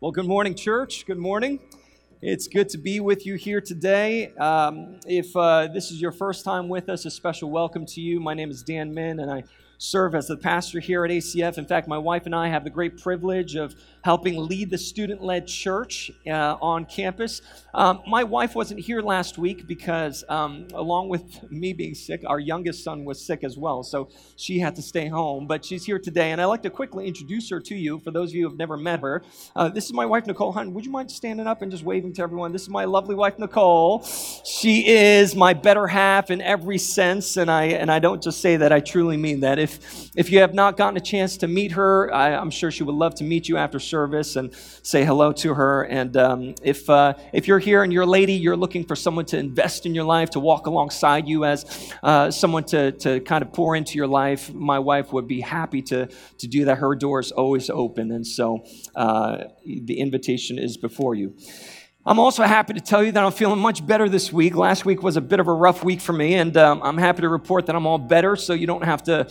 Well, good morning, church. Good morning. It's good to be with you here today. Um, if uh, this is your first time with us, a special welcome to you. My name is Dan Min, and I serve as the pastor here at ACF. In fact, my wife and I have the great privilege of helping lead the student led church uh, on campus. Um, my wife wasn't here last week because, um, along with me being sick, our youngest son was sick as well. So she had to stay home. But she's here today, and I'd like to quickly introduce her to you for those of you who have never met her. Uh, this is my wife, Nicole Hunt. Would you mind standing up and just waving to everyone? This is my lovely wife, Nicole. She is my better half in every sense, and I, and I don't just say that, I truly mean that. If, if you have not gotten a chance to meet her, I, I'm sure she would love to meet you after and say hello to her. And um, if, uh, if you're here and you're a lady, you're looking for someone to invest in your life, to walk alongside you as uh, someone to, to kind of pour into your life, my wife would be happy to, to do that. Her door is always open. And so uh, the invitation is before you. I'm also happy to tell you that I'm feeling much better this week. Last week was a bit of a rough week for me, and um, I'm happy to report that I'm all better, so you don't have to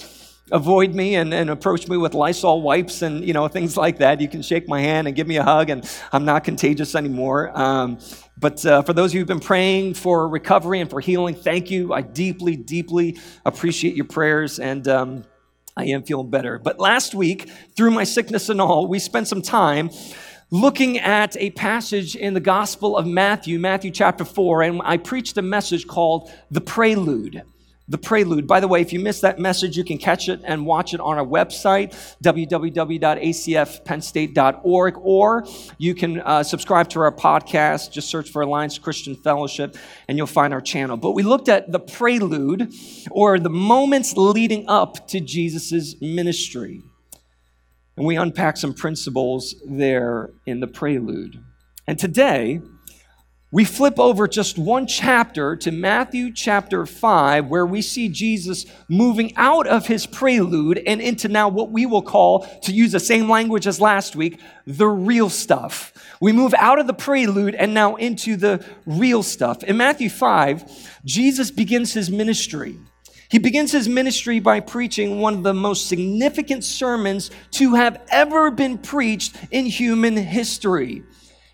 avoid me and, and approach me with Lysol wipes and you know things like that. You can shake my hand and give me a hug, and I'm not contagious anymore. Um, but uh, for those of you who've been praying for recovery and for healing, thank you. I deeply, deeply appreciate your prayers, and um, I am feeling better. But last week, through my sickness and all, we spent some time looking at a passage in the Gospel of Matthew, Matthew chapter 4, and I preached a message called The Prelude the prelude. By the way, if you missed that message, you can catch it and watch it on our website, www.acfpennstate.org, or you can uh, subscribe to our podcast. Just search for Alliance Christian Fellowship and you'll find our channel. But we looked at the prelude, or the moments leading up to Jesus' ministry. And we unpack some principles there in the prelude. And today, we flip over just one chapter to Matthew chapter 5, where we see Jesus moving out of his prelude and into now what we will call, to use the same language as last week, the real stuff. We move out of the prelude and now into the real stuff. In Matthew 5, Jesus begins his ministry. He begins his ministry by preaching one of the most significant sermons to have ever been preached in human history.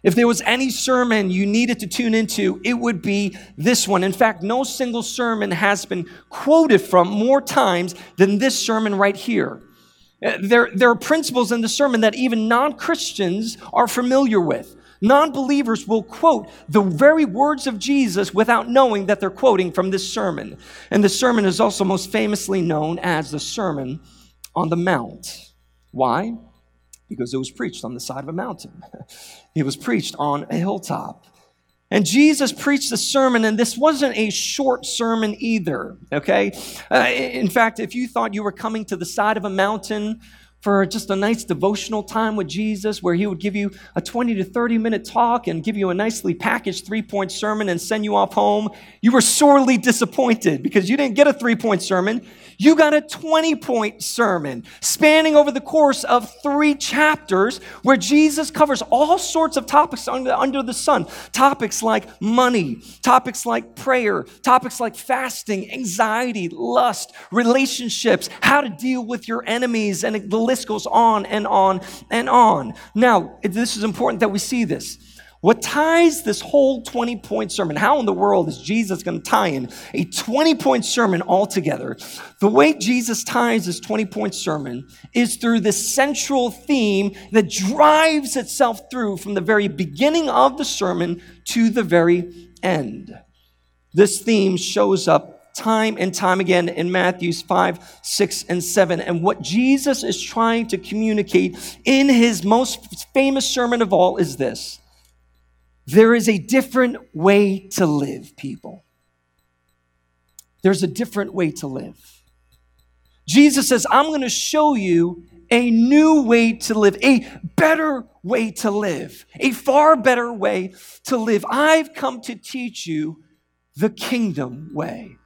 If there was any sermon you needed to tune into, it would be this one. In fact, no single sermon has been quoted from more times than this sermon right here. Uh, there, there are principles in the sermon that even non Christians are familiar with. Non believers will quote the very words of Jesus without knowing that they're quoting from this sermon. And the sermon is also most famously known as the Sermon on the Mount. Why? Because it was preached on the side of a mountain. it was preached on a hilltop. And Jesus preached a sermon, and this wasn't a short sermon either, okay? Uh, in fact, if you thought you were coming to the side of a mountain for just a nice devotional time with Jesus where he would give you a 20 to 30 minute talk and give you a nicely packaged three point sermon and send you off home, you were sorely disappointed because you didn't get a three point sermon. You got a 20 point sermon spanning over the course of three chapters where Jesus covers all sorts of topics under, the sun. Topics like money, topics like prayer, topics like fasting, anxiety, lust, relationships, how to deal with your enemies, and the list goes on and on and on. Now, this is important that we see this. What ties this whole 20 point sermon? How in the world is Jesus going to tie in a 20 point sermon all together? The way Jesus ties this 20 point sermon is through this central theme that drives itself through from the very beginning of the sermon to the very end. This theme shows up time and time again in Matthew's 5, 6, and 7. And what Jesus is trying to communicate in his most famous sermon of all is this there is a different way to live, people. There's a different way to live. Jesus says, I'm going to show you a new way to live, a better way to live, a far better way to live. I've come to teach you the kingdom way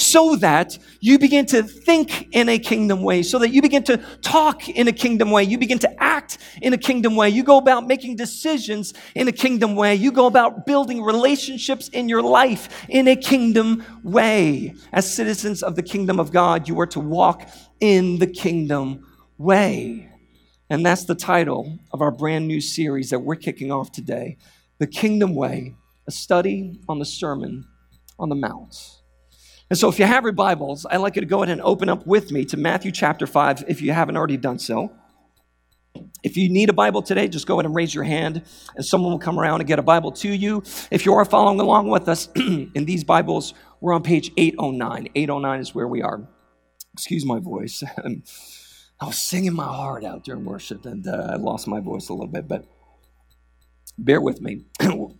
so that you begin to think in a kingdom way, so that you begin to talk in a kingdom way, you begin to act in a kingdom way, you go about making decisions in a kingdom way, you go about building relationships in your life in a kingdom way. As citizens of the kingdom of God, you are to walk in the kingdom way. And that's the title of our brand new series that we're kicking off today The Kingdom Way, a study on the Sermon on the Mount. And so, if you have your Bibles, I'd like you to go ahead and open up with me to Matthew chapter 5 if you haven't already done so. If you need a Bible today, just go ahead and raise your hand, and someone will come around and get a Bible to you. If you are following along with us in these Bibles, we're on page 809. 809 is where we are. Excuse my voice. I was singing my heart out during worship, and uh, I lost my voice a little bit, but bear with me.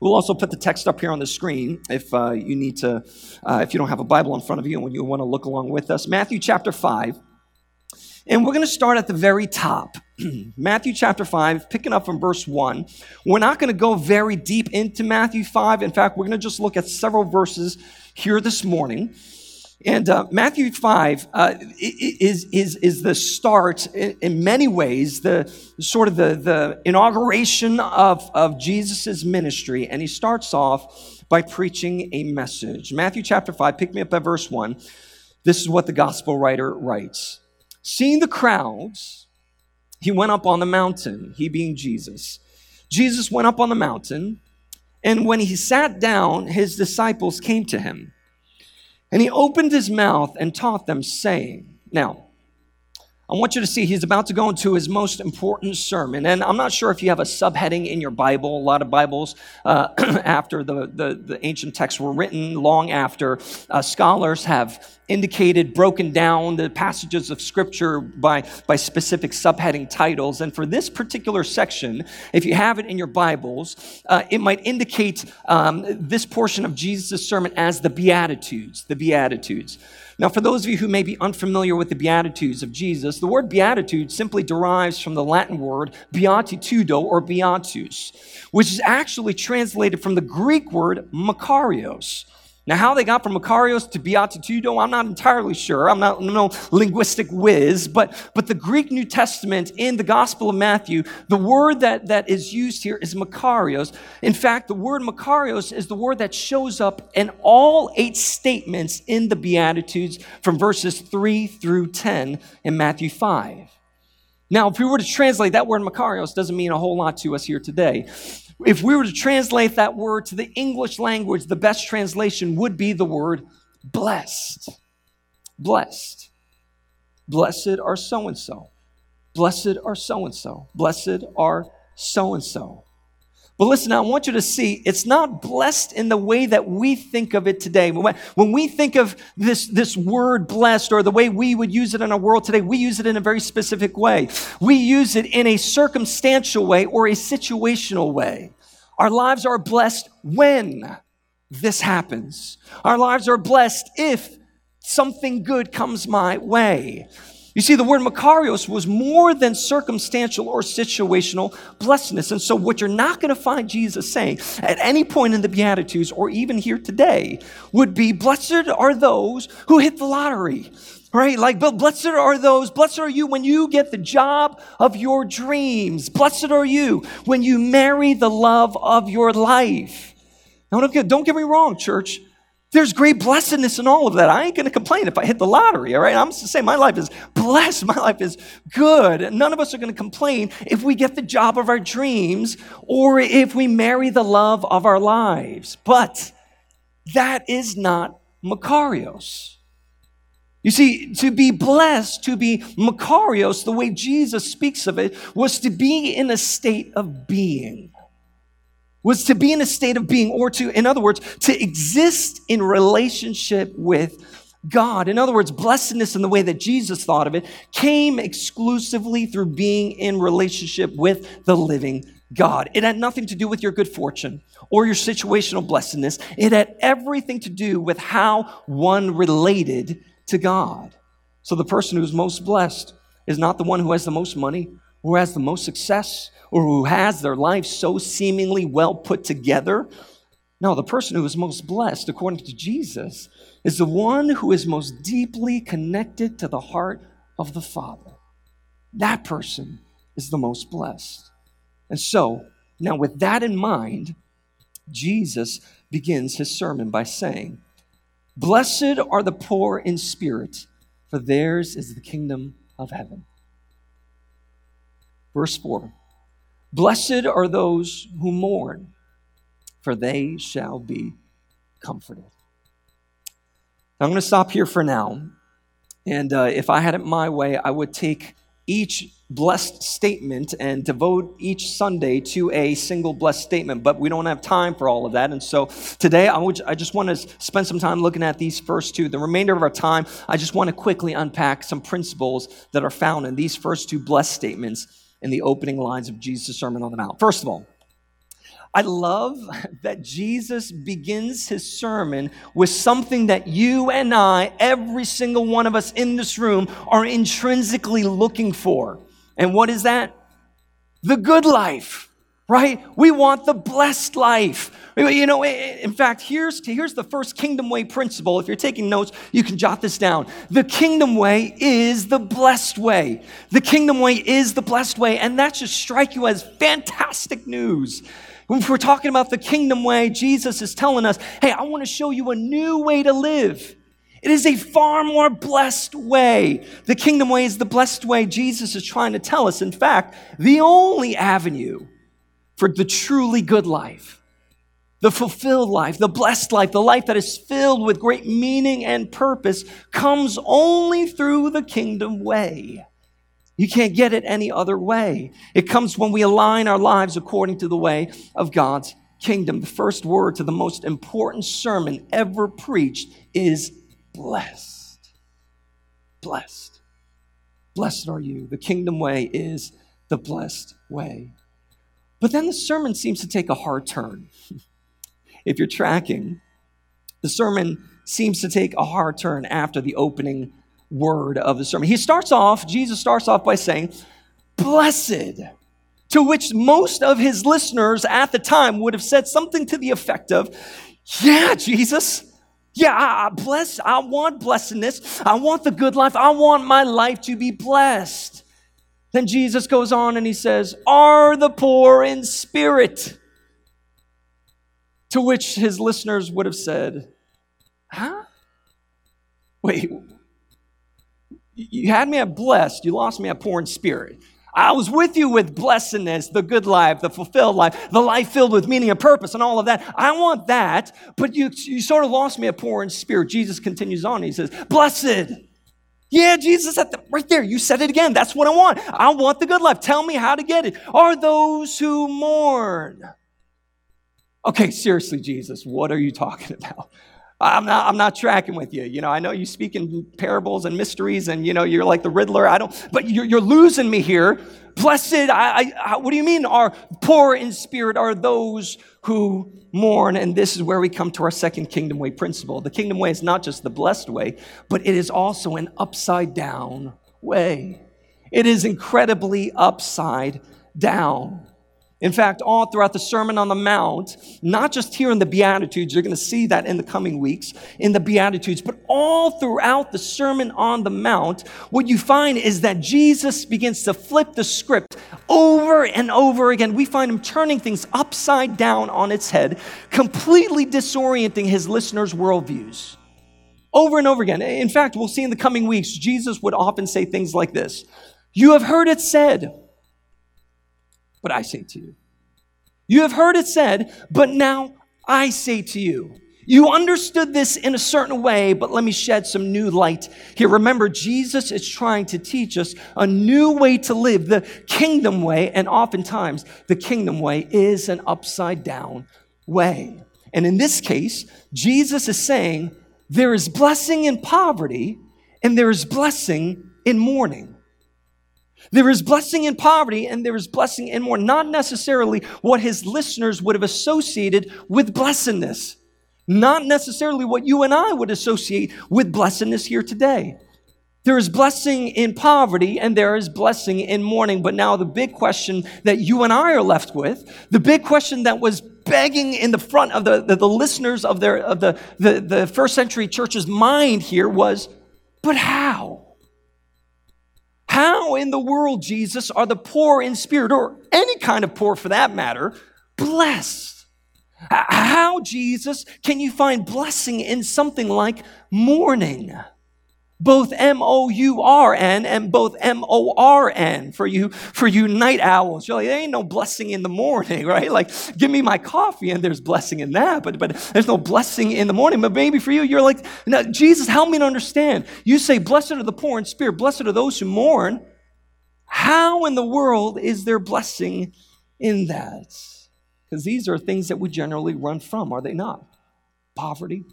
We'll also put the text up here on the screen if uh, you need to, uh, if you don't have a Bible in front of you and when you want to look along with us. Matthew chapter 5. And we're going to start at the very top. Matthew chapter 5, picking up from verse 1. We're not going to go very deep into Matthew 5. In fact, we're going to just look at several verses here this morning. And uh, Matthew 5 uh, is, is, is the start, in, many ways, the sort of the, the inauguration of, of Jesus' ministry. And he starts off by preaching a message. Matthew chapter 5, pick me up at verse 1. This is what the gospel writer writes Seeing the crowds, he went up on the mountain, he being Jesus. Jesus went up on the mountain, and when he sat down, his disciples came to him. And he opened his mouth and taught them, saying, Now, I want you to see he's about to go into his most important sermon. And I'm not sure if you have a subheading in your Bible. A lot of Bibles, uh, after the, the, the, ancient texts were written, long after, uh, scholars have indicated, broken down the passages of Scripture by, by specific subheading titles. And for this particular section, if you have it in your Bibles, uh, it might indicate um, this portion of Jesus' sermon as the Beatitudes. The Beatitudes. Now, for those of you who may be unfamiliar with the Beatitudes of Jesus, the word Beatitude simply derives from the Latin word beatitudo or beatus, which is actually translated from the Greek word makarios, now, how they got from Makarios to Beatitudo, I'm not entirely sure. I'm not no linguistic whiz, but, but the Greek New Testament in the Gospel of Matthew, the word that, that is used here is Makarios. In fact, the word Makarios is the word that shows up in all eight statements in the Beatitudes from verses 3 through 10 in Matthew 5. Now, if we were to translate that word Makarios, doesn't mean a whole lot to us here today. If we were to translate that word to the English language, the best translation would be the word blessed. Blessed. Blessed are so and so. Blessed are so and so. Blessed are so and so. But listen, I want you to see it's not blessed in the way that we think of it today. When we think of this, this word blessed or the way we would use it in our world today, we use it in a very specific way. We use it in a circumstantial way or a situational way. Our lives are blessed when this happens. Our lives are blessed if something good comes my way. You see, the word Makarios was more than circumstantial or situational blessedness. And so, what you're not going to find Jesus saying at any point in the Beatitudes or even here today would be, Blessed are those who hit the lottery. Right? Like, but blessed are those, blessed are you when you get the job of your dreams. Blessed are you when you marry the love of your life. Now, don't get, don't get me wrong, church. There's great blessedness in all of that. I ain't going to complain if I hit the lottery, all right? I'm just saying my life is blessed. My life is good. None of us are going to complain if we get the job of our dreams or if we marry the love of our lives. But that is not Makarios. You see, to be blessed, to be Makarios, the way Jesus speaks of it, was to be in a state of being was to be in a state of being, or to, in other words, to exist in relationship with God. In other words, blessedness in the way that Jesus thought of it came exclusively through being in relationship with the living God. It had nothing to do with your good fortune or your situational blessedness. It had everything to do with how one related to God. So the person who's most blessed is not the one who has the most money, who has the most success, or who has their life so seemingly well put together. No, the person who is most blessed, according to Jesus, is the one who is most deeply connected to the heart of the Father. That person is the most blessed. And so, now with that in mind, Jesus begins his sermon by saying, Blessed are the poor in spirit, for theirs is the kingdom of heaven. Verse 4 Blessed are those who mourn, for they shall be comforted. I'm going to stop here for now. And uh, if I had it my way, I would take each blessed statement and devote each Sunday to a single blessed statement, but we don't have time for all of that. And so today, I, would, I just want to spend some time looking at these first two. The remainder of our time, I just want to quickly unpack some principles that are found in these first two blessed statements in the opening lines of Jesus' Sermon on the Mount. First of all, I love that Jesus begins his sermon with something that you and I, every single one of us in this room, are intrinsically looking for. And what is that? The good life, right? We want the blessed life. You know, in fact, here's, here's the first kingdom way principle. If you're taking notes, you can jot this down. The kingdom way is the blessed way. The kingdom way is the blessed way. And that should strike you as fantastic news if we're talking about the kingdom way, Jesus is telling us, hey, I want to show you a new way to live. It is a far more blessed way. The kingdom way is the blessed way Jesus is trying to tell us. In fact, the only avenue for the truly good life, the fulfilled life, the blessed life, the life that is filled with great meaning and purpose comes only through the kingdom way. You can't get it any other way. It comes when we align our lives according to the way of God's kingdom. The first word to the most important sermon ever preached is blessed. Blessed. Blessed are you. The kingdom way is the blessed way. But then the sermon seems to take a hard turn. if you're tracking, the sermon seems to take a hard turn after the opening word of the sermon. He starts off, Jesus starts off by saying, Blessed, to which most of his listeners at the time would have said something to the effect of, Yeah, Jesus. Yeah, I bless. I want blessedness. I want the good life. I want my life to be blessed. Then Jesus goes on and he says, Are the poor in spirit? To which his listeners would have said, Huh? Wait, you had me at blessed, you lost me at poor in spirit. I was with you with blessedness, the good life, the fulfilled life, the life filled with meaning and purpose and all of that. I want that, but you, you sort of lost me at poor in spirit. Jesus continues on. He says, Blessed. Yeah, Jesus, the, right there, you said it again. That's what I want. I want the good life. Tell me how to get it. Are those who mourn? Okay, seriously, Jesus, what are you talking about? I'm not, I'm not tracking with you. You know, I know you speak in parables and mysteries and, you know, you're like the Riddler. I don't, but you're, you're losing me here. Blessed, I, I, what do you mean are poor in spirit are those who mourn? And this is where we come to our second kingdom way principle. The kingdom way is not just the blessed way, but it is also an upside down way. It is incredibly upside down. In fact, all throughout the Sermon on the Mount, not just here in the Beatitudes, you're going to see that in the coming weeks in the Beatitudes, but all throughout the Sermon on the Mount, what you find is that Jesus begins to flip the script over and over again. We find him turning things upside down on its head, completely disorienting his listeners' worldviews. Over and over again. In fact, we'll see in the coming weeks, Jesus would often say things like this You have heard it said, but I say to you. You have heard it said, but now I say to you. You understood this in a certain way, but let me shed some new light here. Remember, Jesus is trying to teach us a new way to live, the kingdom way, and oftentimes the kingdom way is an upside down way. And in this case, Jesus is saying there is blessing in poverty and there is blessing in mourning. There is blessing in poverty and there is blessing in more, not necessarily what his listeners would have associated with blessedness, not necessarily what you and I would associate with blessedness here today. There is blessing in poverty and there is blessing in mourning. But now the big question that you and I are left with, the big question that was begging in the front of the, the, the listeners of, their, of the, the, the first century church's mind here was, but how? How in the world, Jesus, are the poor in spirit, or any kind of poor for that matter, blessed? How, Jesus, can you find blessing in something like mourning? Both M-O-U-R-N and both M-O-R-N for you, for you night owls. You're like, there ain't no blessing in the morning, right? Like, give me my coffee and there's blessing in that, but, but there's no blessing in the morning. But maybe for you, you're like, no, Jesus, help me to understand. You say, blessed are the poor in spirit, blessed are those who mourn. How in the world is there blessing in that? Because these are things that we generally run from, are they not? Poverty,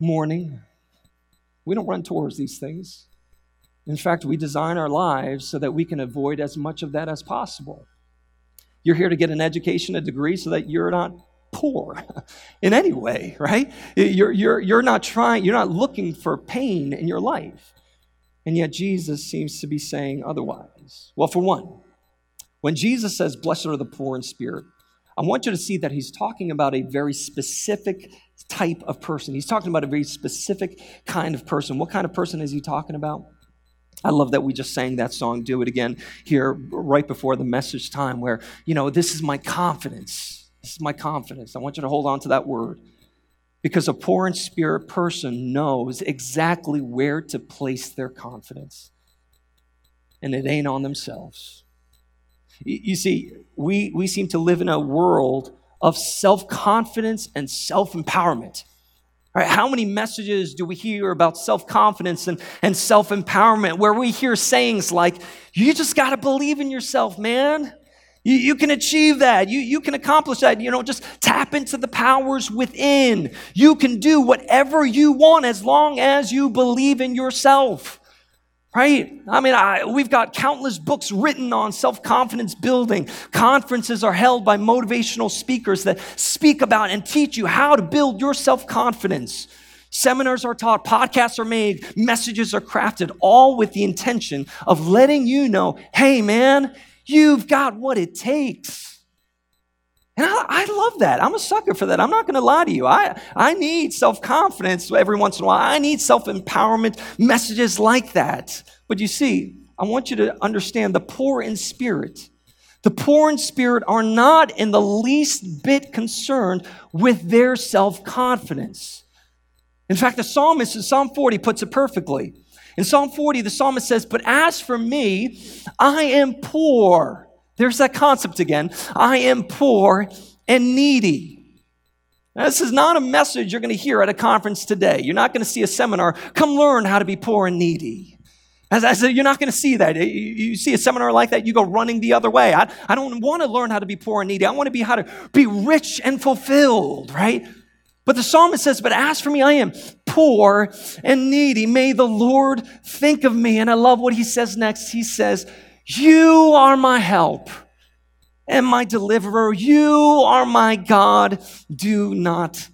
mourning, we don't run towards these things. In fact, we design our lives so that we can avoid as much of that as possible. You're here to get an education, a degree, so that you're not poor in any way, right? You're, you're, you're not trying, you're not looking for pain in your life. And yet Jesus seems to be saying otherwise. Well, for one, when Jesus says, Blessed are the poor in spirit, I want you to see that he's talking about a very specific type of person. He's talking about a very specific kind of person. What kind of person is he talking about? I love that we just sang that song, Do It Again, here right before the message time, where, you know, this is my confidence. This is my confidence. I want you to hold on to that word. Because a poor in spirit person knows exactly where to place their confidence. And it ain't on themselves. You see, we, we seem to live in a world of self confidence and self empowerment. Right, how many messages do we hear about self confidence and, and self empowerment where we hear sayings like, you just got to believe in yourself, man? You, you can achieve that. You, you can accomplish that. You know, just tap into the powers within. You can do whatever you want as long as you believe in yourself right? I mean, I, we've got countless books written on self confidence building. Conferences are held by motivational speakers that speak about and teach you how to build your self confidence. Seminars are taught, podcasts are made, messages are crafted, all with the intention of letting you know hey, man, you've got what it takes. And I, I, love that. I'm a sucker for that. I'm not going to lie to you. I, I need self confidence every once in a while. I need self empowerment messages like that. But you see, I want you to understand the poor in spirit. The poor in spirit are not in the least bit concerned with their self confidence. In fact, the psalmist in Psalm 40 puts it perfectly. In Psalm 40, the psalmist says, But as for me, I am poor there's that concept again. I am poor and needy. Now, this is not a message you're going to hear at a conference today. You're not going to see a seminar, come learn how to be poor and needy. As I said, you're not going to see that. You see a seminar like that, you go running the other way. I, I don't want to learn how to be poor and needy. I want to be how to be rich and fulfilled, right? But the psalmist says, But as for me, I am poor and needy. May the Lord think of me. And I love what he says next. He says, you are my help and my deliverer. You are my God. Do not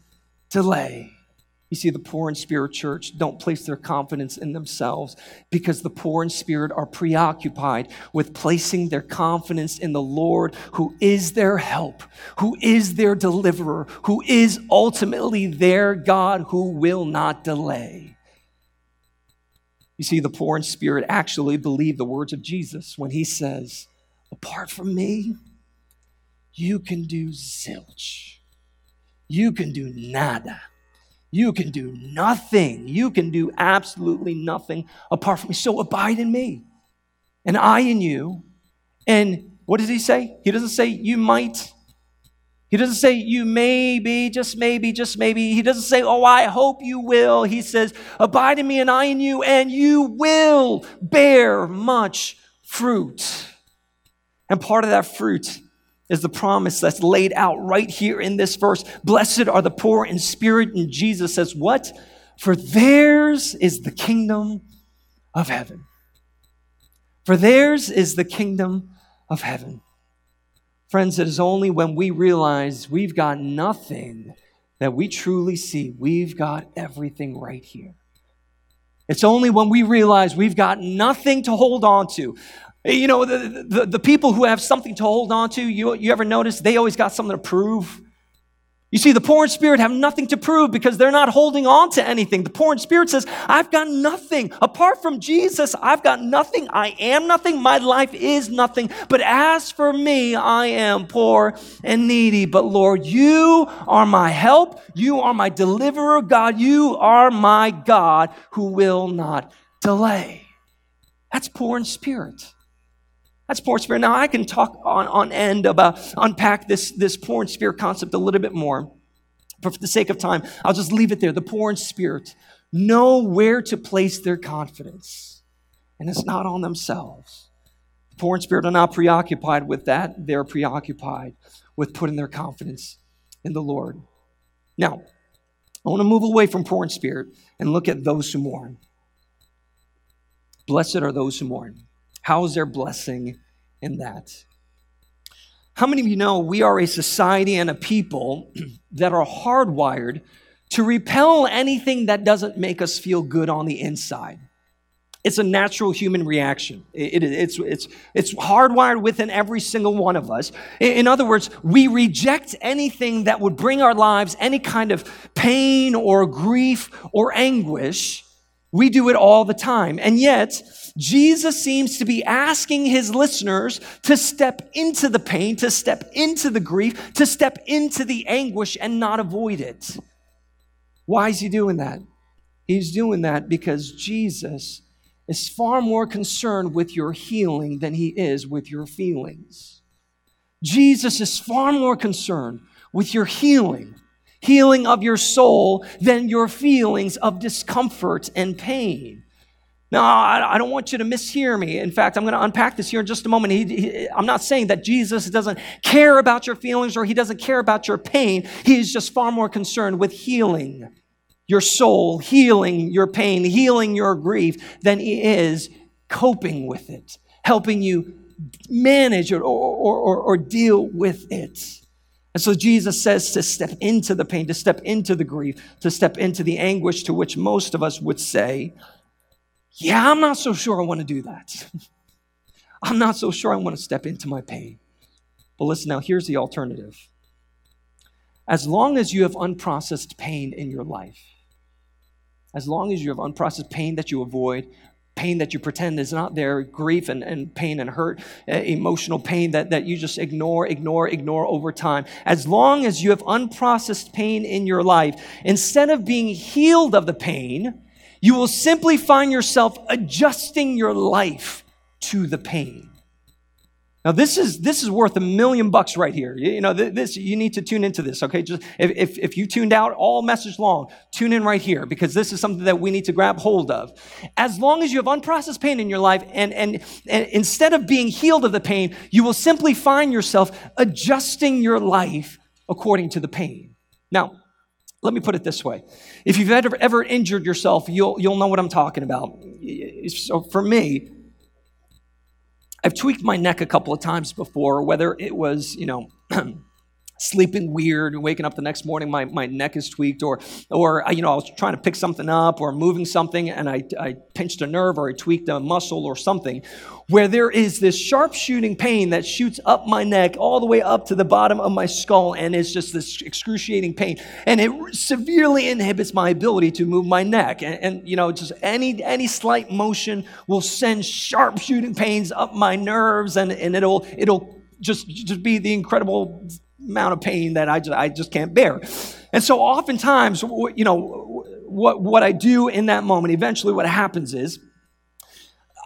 delay. You see, the poor in spirit church don't place their confidence in themselves because the poor in spirit are preoccupied with placing their confidence in the Lord, who is their help, who is their deliverer, who is ultimately their God who will not delay. You see, the poor in spirit actually believe the words of Jesus when he says, Apart from me, you can do zilch. You can do nada. You can do nothing. You can do absolutely nothing apart from me. So abide in me, and I in you. And what does he say? He doesn't say you might he doesn't say, you maybe, just maybe, just maybe. He doesn't say, oh, I hope you will. He says, abide in me and I in you, and you will bear much fruit. And part of that fruit is the promise that's laid out right here in this verse. Blessed are the poor in spirit. And Jesus says, what? For theirs is the kingdom of heaven. For theirs is the kingdom of heaven. Friends, it is only when we realize we've got nothing that we truly see we've got everything right here. It's only when we realize we've got nothing to hold on to. You know, the, the, the, people who have something to hold on to, you, you ever notice they always got something to prove? You see, the poor in spirit have nothing to prove because they're not holding on to anything. The poor in spirit says, I've got nothing. Apart from Jesus, I've got nothing. I am nothing. My life is nothing. But as for me, I am poor and needy. But Lord, you are my help. You are my deliverer, God. You are my God who will not delay. That's poor in spirit. That's poor spirit. Now I can talk on, on end about uh, unpack this, this poor in spirit concept a little bit more. But for the sake of time, I'll just leave it there. The poor in spirit know where to place their confidence. And it's not on themselves. The poor in spirit are not preoccupied with that. They're preoccupied with putting their confidence in the Lord. Now, I want to move away from poor in spirit and look at those who mourn. Blessed are those who mourn. How is there blessing in that? How many of you know we are a society and a people that are hardwired to repel anything that doesn't make us feel good on the inside? It's a natural human reaction. It, it, it's, it's, it's hardwired within every single one of us. In, in other words, we reject anything that would bring our lives any kind of pain or grief or anguish. We do it all the time. And yet, Jesus seems to be asking his listeners to step into the pain, to step into the grief, to step into the anguish and not avoid it. Why is he doing that? He's doing that because Jesus is far more concerned with your healing than he is with your feelings. Jesus is far more concerned with your healing, healing of your soul, than your feelings of discomfort and pain. Now, I, I, don't want you to mishear me. In fact, I'm going to unpack this here in just a moment. He, he, I'm not saying that Jesus doesn't care about your feelings or he doesn't care about your pain. He is just far more concerned with healing your soul, healing your pain, healing your grief than he is coping with it, helping you manage or, or, or, or deal with it. And so Jesus says to step into the pain, to step into the grief, to step into the anguish to which most of us would say, yeah, I'm not so sure I want to do that. I'm not so sure I want to step into my pain. But listen now, here's the alternative. As long as you have unprocessed pain in your life, as long as you have unprocessed pain that you avoid, pain that you pretend is not there, grief and, and pain and hurt, emotional pain that, that you just ignore, ignore, ignore over time. As long as you have unprocessed pain in your life, instead of being healed of the pain, you will simply find yourself adjusting your life to the pain. Now this is this is worth a million bucks right here. You, you know this you need to tune into this. Okay, just if, if if you tuned out all message long, tune in right here because this is something that we need to grab hold of. As long as you have unprocessed pain in your life, and and, and instead of being healed of the pain, you will simply find yourself adjusting your life according to the pain. Now, let me put it this way. If you've ever, ever injured yourself, you'll, you'll know what I'm talking about. So for me, I've tweaked my neck a couple of times before, whether it was, you know, sleeping weird, and waking up the next morning, my, my neck is tweaked, or, or, uh, you know, I was trying to pick something up or moving something and I, I pinched a nerve or I tweaked a muscle or something, where there is this sharp shooting pain that shoots up my neck all the way up to the bottom of my skull and it's just this excruciating pain. And it severely inhibits my ability to move my neck. And, and you know, just any, any slight motion will send sharp shooting pains up my nerves and, and it'll, it'll just, just be the incredible amount of pain that I just, I just can't bear. And so oftentimes, you know, what, what I do in that moment, eventually what happens is,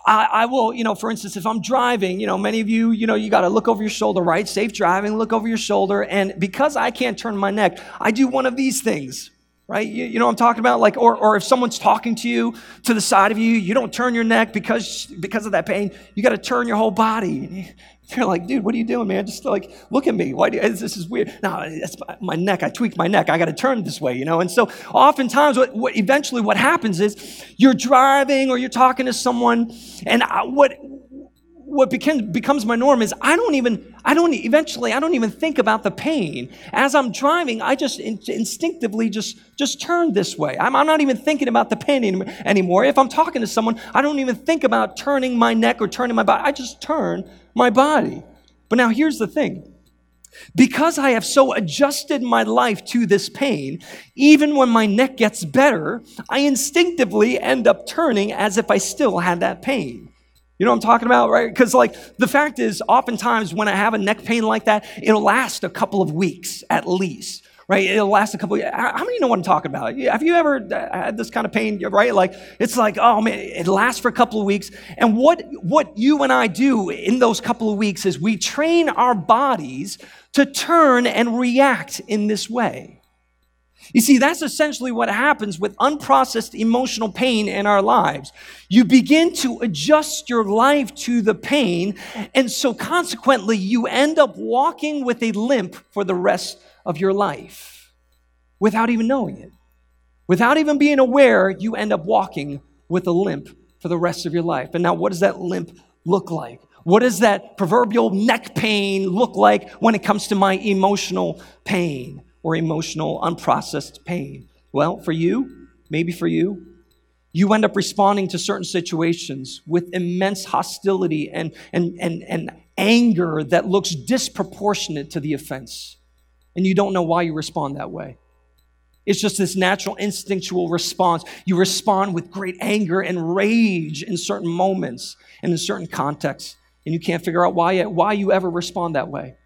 I, I, will, you know, for instance, if I'm driving, you know, many of you, you know, you got to look over your shoulder, right? Safe driving, look over your shoulder. And because I can't turn my neck, I do one of these things, right? You, you know I'm talking about? Like, or, or if someone's talking to you to the side of you, you don't turn your neck because, because of that pain. You got to turn your whole body. They're like, dude, what are you doing, man? Just like, look at me. Why do you, this is weird. No, that's my neck. I tweaked my neck. I got to turn this way, you know? And so oftentimes, what, what, eventually what happens is you're driving or you're talking to someone, and I, what, what becomes, becomes my norm is I don't even, I don't, eventually, I don't even think about the pain. As I'm driving, I just in, instinctively just, just turn this way. I'm, I'm not even thinking about the pain any, anymore. If I'm talking to someone, I don't even think about turning my neck or turning my body. I just turn my body. But now here's the thing Because I have so adjusted my life to this pain, even when my neck gets better, I instinctively end up turning as if I still had that pain. You know what I'm talking about, right? Because, like, the fact is, oftentimes when I have a neck pain like that, it'll last a couple of weeks at least, right? It'll last a couple of How many know what I'm talking about? Have you ever had this kind of pain, right? Like, it's like, oh man, it lasts for a couple of weeks. And what, what you and I do in those couple of weeks is we train our bodies to turn and react in this way. You see, that's essentially what happens with unprocessed emotional pain in our lives. You begin to adjust your life to the pain, and so consequently, you end up walking with a limp for the rest of your life without even knowing it. Without even being aware, you end up walking with a limp for the rest of your life. And now, what does that limp look like? What does that proverbial neck pain look like when it comes to my emotional pain or emotional unprocessed pain? Well, for you, maybe for you, you end up responding to certain situations with immense hostility and, and, and, and anger that looks disproportionate to the offense. And you don't know why you respond that way. It's just this natural instinctual response. You respond with great anger and rage in certain moments and in certain contexts and you can't figure out why, why you ever respond that way.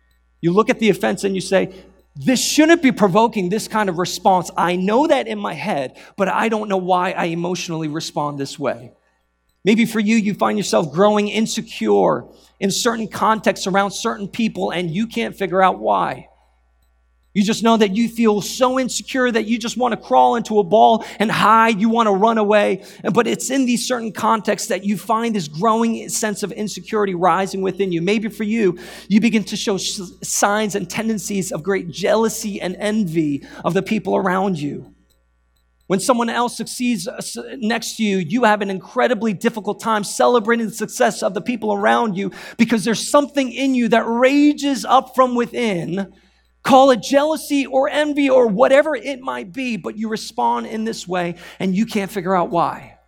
You look at the offense and you say, This shouldn't be provoking this kind of response. I know that in my head, but I don't know why I emotionally respond this way. Maybe for you, you find yourself growing insecure in certain contexts around certain people and you can't figure out why. You just know that you feel so insecure that you just want to crawl into a ball and hide. You want to run away. But it's in these certain contexts that you find this growing sense of insecurity rising within you. Maybe for you, you begin to show signs and tendencies of great jealousy and envy of the people around you. When someone else succeeds uh, next to you, you have an incredibly difficult time celebrating the success of the people around you because there's something in you that rages up from within Call it jealousy or envy or whatever it might be, but you respond in this way and you can't figure out why.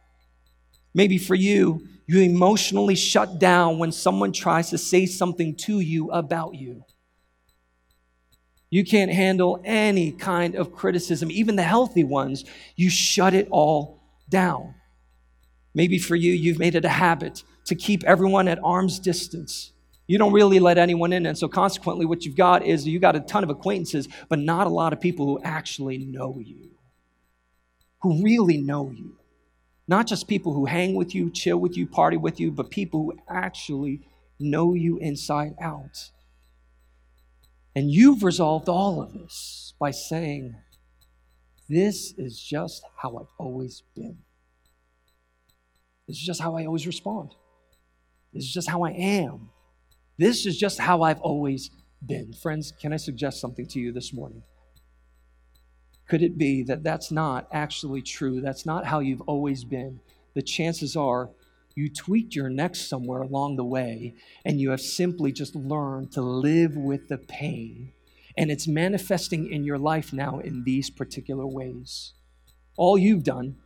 Maybe for you, you emotionally shut down when someone tries to say something to you about you. You can't handle any kind of criticism, even the healthy ones. You shut it all down. Maybe for you, you've made it a habit to keep everyone at arm's distance. You don't really let anyone in. And so, consequently, what you've got is you've got a ton of acquaintances, but not a lot of people who actually know you, who really know you. Not just people who hang with you, chill with you, party with you, but people who actually know you inside out. And you've resolved all of this by saying, This is just how I've always been. This is just how I always respond. This is just how I am. This is just how I've always been. Friends, can I suggest something to you this morning? Could it be that that's not actually true? That's not how you've always been. The chances are you tweaked your neck somewhere along the way and you have simply just learned to live with the pain. And it's manifesting in your life now in these particular ways. All you've done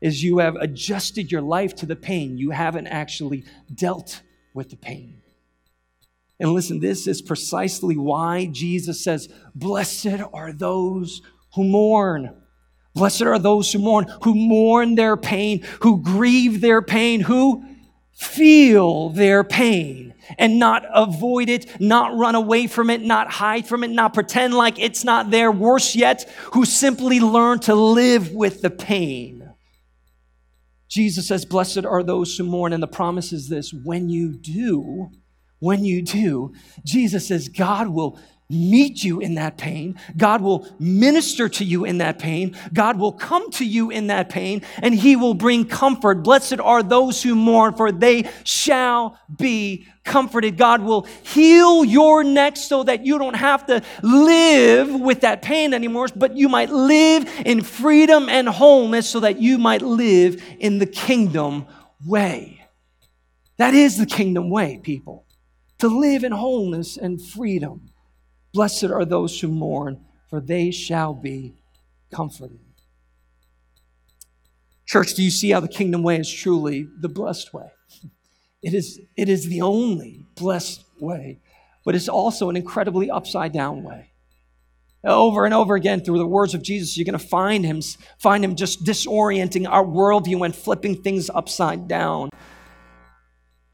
is you have adjusted your life to the pain. You haven't actually dealt with the pain. And listen, this is precisely why Jesus says, Blessed are those who mourn. Blessed are those who mourn, who mourn their pain, who grieve their pain, who feel their pain and not avoid it, not run away from it, not hide from it, not pretend like it's not there. Worse yet, who simply learn to live with the pain. Jesus says, Blessed are those who mourn. And the promise is this when you do, when you do, Jesus says God will meet you in that pain. God will minister to you in that pain. God will come to you in that pain and he will bring comfort. Blessed are those who mourn, for they shall be comforted. God will heal your neck so that you don't have to live with that pain anymore, but you might live in freedom and wholeness so that you might live in the kingdom way. That is the kingdom way, people to live in wholeness and freedom. Blessed are those who mourn, for they shall be comforted. Church, do you see how the kingdom way is truly the blessed way? It is, it is the only blessed way but it's also an incredibly upside down way. Over and over again through the words of Jesus, you're going to find him, find him just disorienting our worldview and flipping things upside down.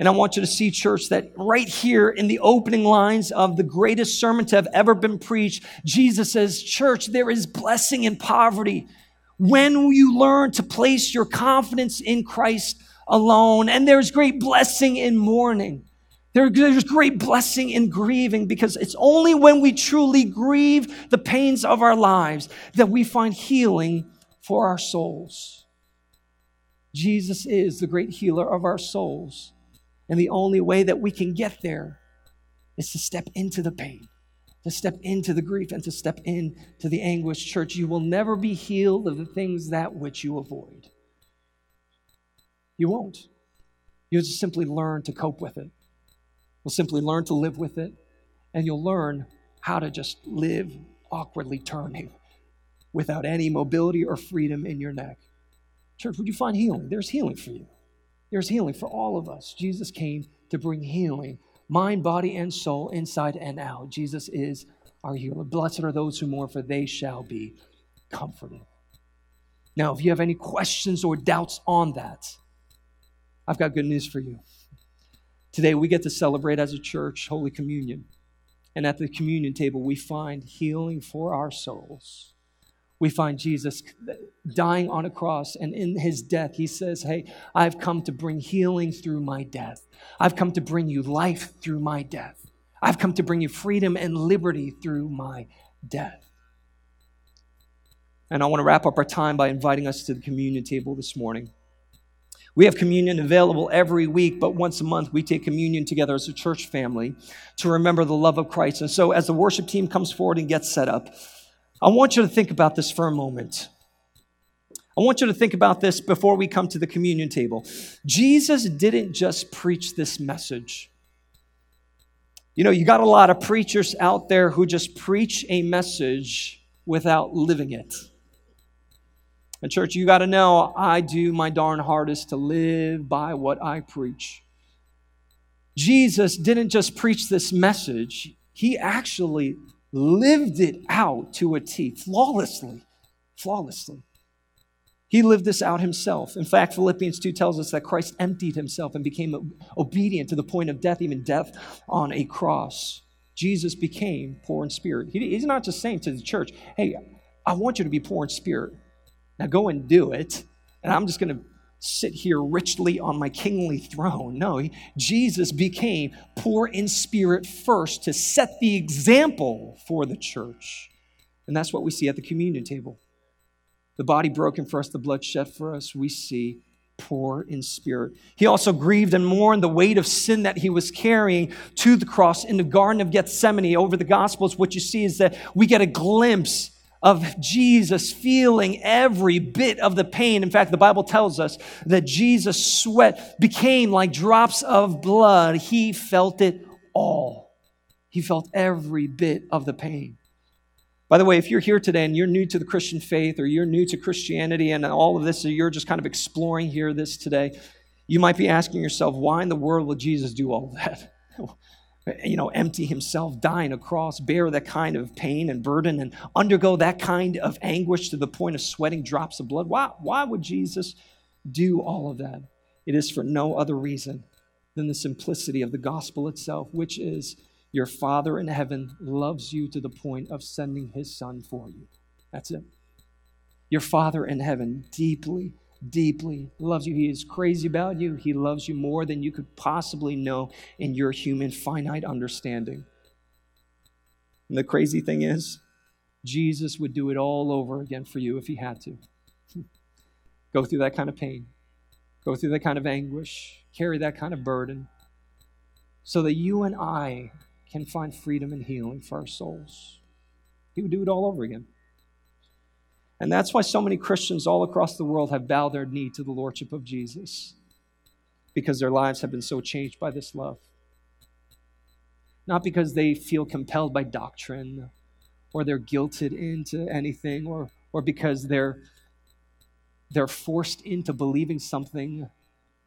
And I want you to see, church, that right here in the opening lines of the greatest sermon to have ever been preached, Jesus says, Church, there is blessing in poverty when you learn to place your confidence in Christ alone. And there's great blessing in mourning. There's great blessing in grieving because it's only when we truly grieve the pains of our lives that we find healing for our souls. Jesus is the great healer of our souls. And the only way that we can get there is to step into the pain, to step into the grief, and to step into the anguish. Church, you will never be healed of the things that which you avoid. You won't. You'll just simply learn to cope with it. You'll simply learn to live with it, and you'll learn how to just live awkwardly turning without any mobility or freedom in your neck. Church, would you find healing? There's healing for you. There's healing for all of us. Jesus came to bring healing, mind, body, and soul, inside and out. Jesus is our healer. Blessed are those who mourn, for they shall be comforted. Now, if you have any questions or doubts on that, I've got good news for you. Today, we get to celebrate as a church Holy Communion. And at the communion table, we find healing for our souls we find Jesus dying on a cross, and in his death, he says, Hey, I've come to bring healing through my death. I've come to bring you life through my death. I've come to bring you freedom and liberty through my death. And I want to wrap up our time by inviting us to the communion table this morning. We have communion available every week, but once a month we take communion together as a church family to remember the love of Christ. And so, as the worship team comes forward and gets set up, I want you to think about this for a moment. I want you to think about this before we come to the communion table. Jesus didn't just preach this message. You know, you got a lot of preachers out there who just preach a message without living it. And, church, you got to know I do my darn hardest to live by what I preach. Jesus didn't just preach this message, he actually lived it out to a T, flawlessly, flawlessly. He lived this out himself. In fact, Philippians 2 tells us that Christ emptied himself and became obedient to the point of death, even death on a cross. Jesus became poor in spirit. he's not just saying to the church, hey, I want you to be poor in spirit. Now go and do it. And I'm just going to sit here richly on my kingly throne. No, Jesus became poor in spirit first to set the example for the church. And that's what we see at the communion table. The body broken for us, the blood shed for us, we see poor in spirit. He also grieved and mourned the weight of sin that he was carrying to the cross in the Garden of Gethsemane. Over the Gospels, what you see is that we get a glimpse of Jesus feeling every bit of the pain. In fact, the Bible tells us that Jesus' sweat became like drops of blood. He felt it all. He felt every bit of the pain. By the way, if you're here today and you're new to the Christian faith or you're new to Christianity and all of this, or you're just kind of exploring here this today, you might be asking yourself, why in the world would Jesus do all that? you know, empty himself, die on a cross, bear that kind of pain and burden, and undergo that kind of anguish to the point of sweating drops of blood. Why, why would Jesus do all of that? It is for no other reason than the simplicity of the gospel itself, which is your Father in heaven loves you to the point of sending his Son for you. That's it. Your Father in heaven deeply deeply loves you. He is crazy about you. He loves you more than you could possibly know in your human finite understanding. And the crazy thing is, Jesus would do it all over again for you if he had to. Go through that kind of pain, go through that kind of anguish, carry that kind of burden, so that you and I can find freedom and healing for our souls. He would do it all over again. And that's why so many Christians all across the world have bowed their knee to the Lordship of Jesus, because their lives have been so changed by this love. Not because they feel compelled by doctrine or they're guilted into anything or, or because they're, they're forced into believing something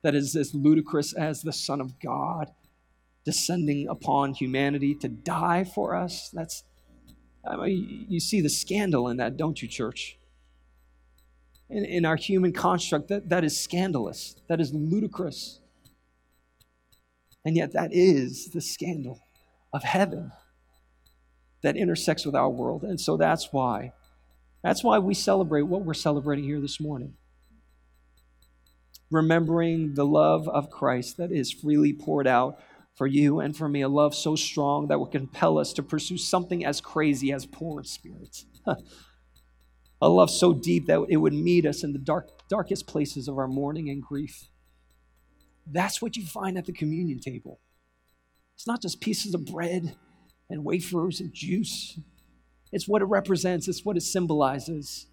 that is as ludicrous as the Son of God. descending upon humanity to die for us. That's, I mean, you see the scandal in that, don't you, church? In, in our human construct, that, that is scandalous. That is ludicrous. And yet, that is the scandal of heaven that intersects with our world. And so that's why. That's why we celebrate what we're celebrating here this morning. Remembering the love of Christ that is freely poured out for you and for me, a love so strong that would compel us to pursue something as crazy as poor in spirit. a love so deep that it would meet us in the dark, darkest places of our mourning and grief. That's what you find at the communion table. It's not just pieces of bread and wafers and juice, it's what it represents, it's what it symbolizes.